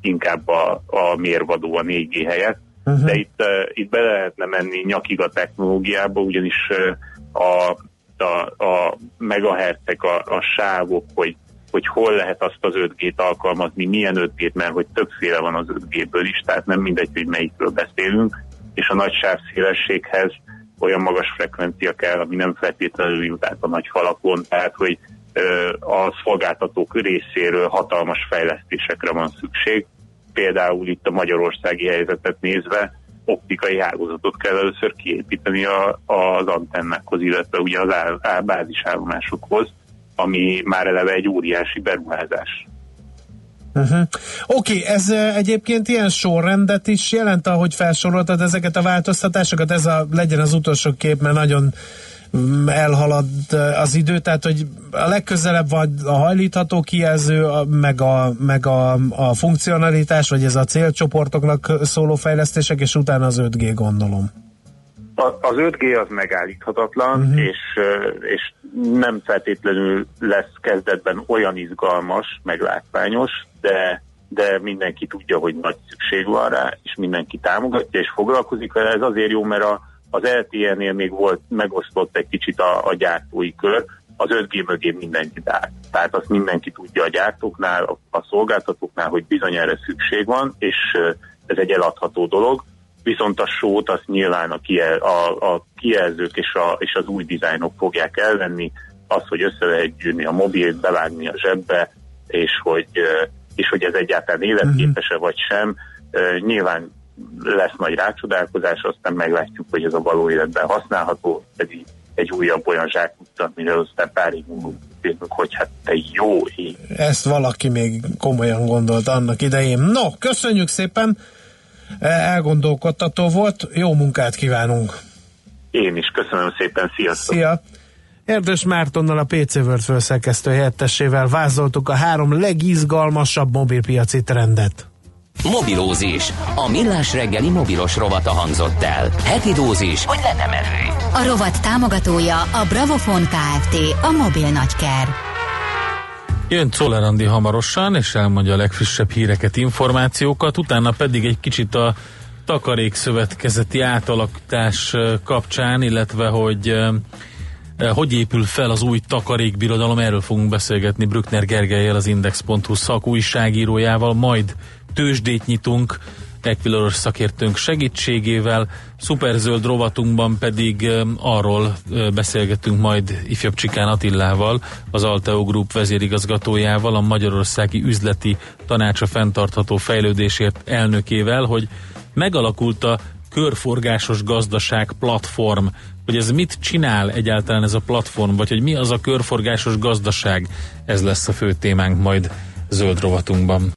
inkább a, a mérvadó a 4G helyett. Uh-huh. De itt, uh, itt be lehetne menni nyakig a technológiába, ugyanis uh, a, a, a megahertzek, a, a sávok, hogy, hogy hol lehet azt az 5G-t alkalmazni, milyen 5G-t, mert hogy többféle van az 5G-ből is, tehát nem mindegy, hogy melyikről beszélünk, és a nagy sávszélességhez olyan magas frekvencia kell, ami nem feltétlenül jut át a nagy falakon, tehát hogy a szolgáltatók részéről hatalmas fejlesztésekre van szükség. Például itt a magyarországi helyzetet nézve optikai hálózatot kell először kiépíteni a, az antennákhoz, illetve ugye az áll, áll, bázisállomásokhoz, ami már eleve egy óriási beruházás. Uh-huh. Oké, okay, ez egyébként ilyen sorrendet is jelent, ahogy felsoroltad ezeket a változtatásokat, ez a, legyen az utolsó kép, mert nagyon elhalad az idő, tehát hogy a legközelebb vagy a hajlítható kijelző, meg, a, meg a, a funkcionalitás, vagy ez a célcsoportoknak szóló fejlesztések, és utána az 5G gondolom. A, az 5G az megállíthatatlan, uh-huh. és, és nem feltétlenül lesz kezdetben olyan izgalmas, meg látványos, de, de mindenki tudja, hogy nagy szükség van rá, és mindenki támogatja, és foglalkozik vele. Ez azért jó, mert a, az LTE-nél még volt, megosztott egy kicsit a, a gyártói kör, az 5G mögé mindenki áll. Tehát azt mindenki tudja a gyártóknál, a, a szolgáltatóknál, hogy bizony erre szükség van, és ez egy eladható dolog viszont a sót azt nyilván a, kiel, a, a kijelzők és, a, és az új dizájnok fogják elvenni, az, hogy össze lehet gyűrni a mobilt, bevágni a zsebbe, és hogy, és hogy ez egyáltalán életképes-e vagy sem. Nyilván lesz nagy rácsodálkozás, aztán meglátjuk, hogy ez a való életben használható, pedig egy újabb olyan zsákutca, mire aztán pár év múlva hogy hát te jó ég. Ezt valaki még komolyan gondolt annak idején. No, köszönjük szépen! elgondolkodtató volt. Jó munkát kívánunk! Én is, köszönöm szépen, sziasztok! Szia! Erdős Mártonnal a PC World főszerkesztő helyettesével vázoltuk a három legizgalmasabb mobilpiaci trendet. Mobilózis. A millás reggeli mobilos rovata hangzott el. Heti dózis, hogy lenne merő. A rovat támogatója a Bravofon Kft. A mobil nagyker. Jön Czoller Andi hamarosan, és elmondja a legfrissebb híreket, információkat, utána pedig egy kicsit a takarékszövetkezeti átalakítás kapcsán, illetve hogy hogy épül fel az új takarékbirodalom, erről fogunk beszélgetni Brückner Gergelyel, az Index.hu szakújságírójával, majd tőzsdét nyitunk, Equiloros szakértőnk segítségével. Szuperzöld rovatunkban pedig arról beszélgetünk majd ifjabb Csikán Attillával, az Alteo Group vezérigazgatójával, a Magyarországi Üzleti Tanácsa fenntartható fejlődésért elnökével, hogy megalakult a körforgásos gazdaság platform, hogy ez mit csinál egyáltalán ez a platform, vagy hogy mi az a körforgásos gazdaság, ez lesz a fő témánk majd zöld rovatunkban.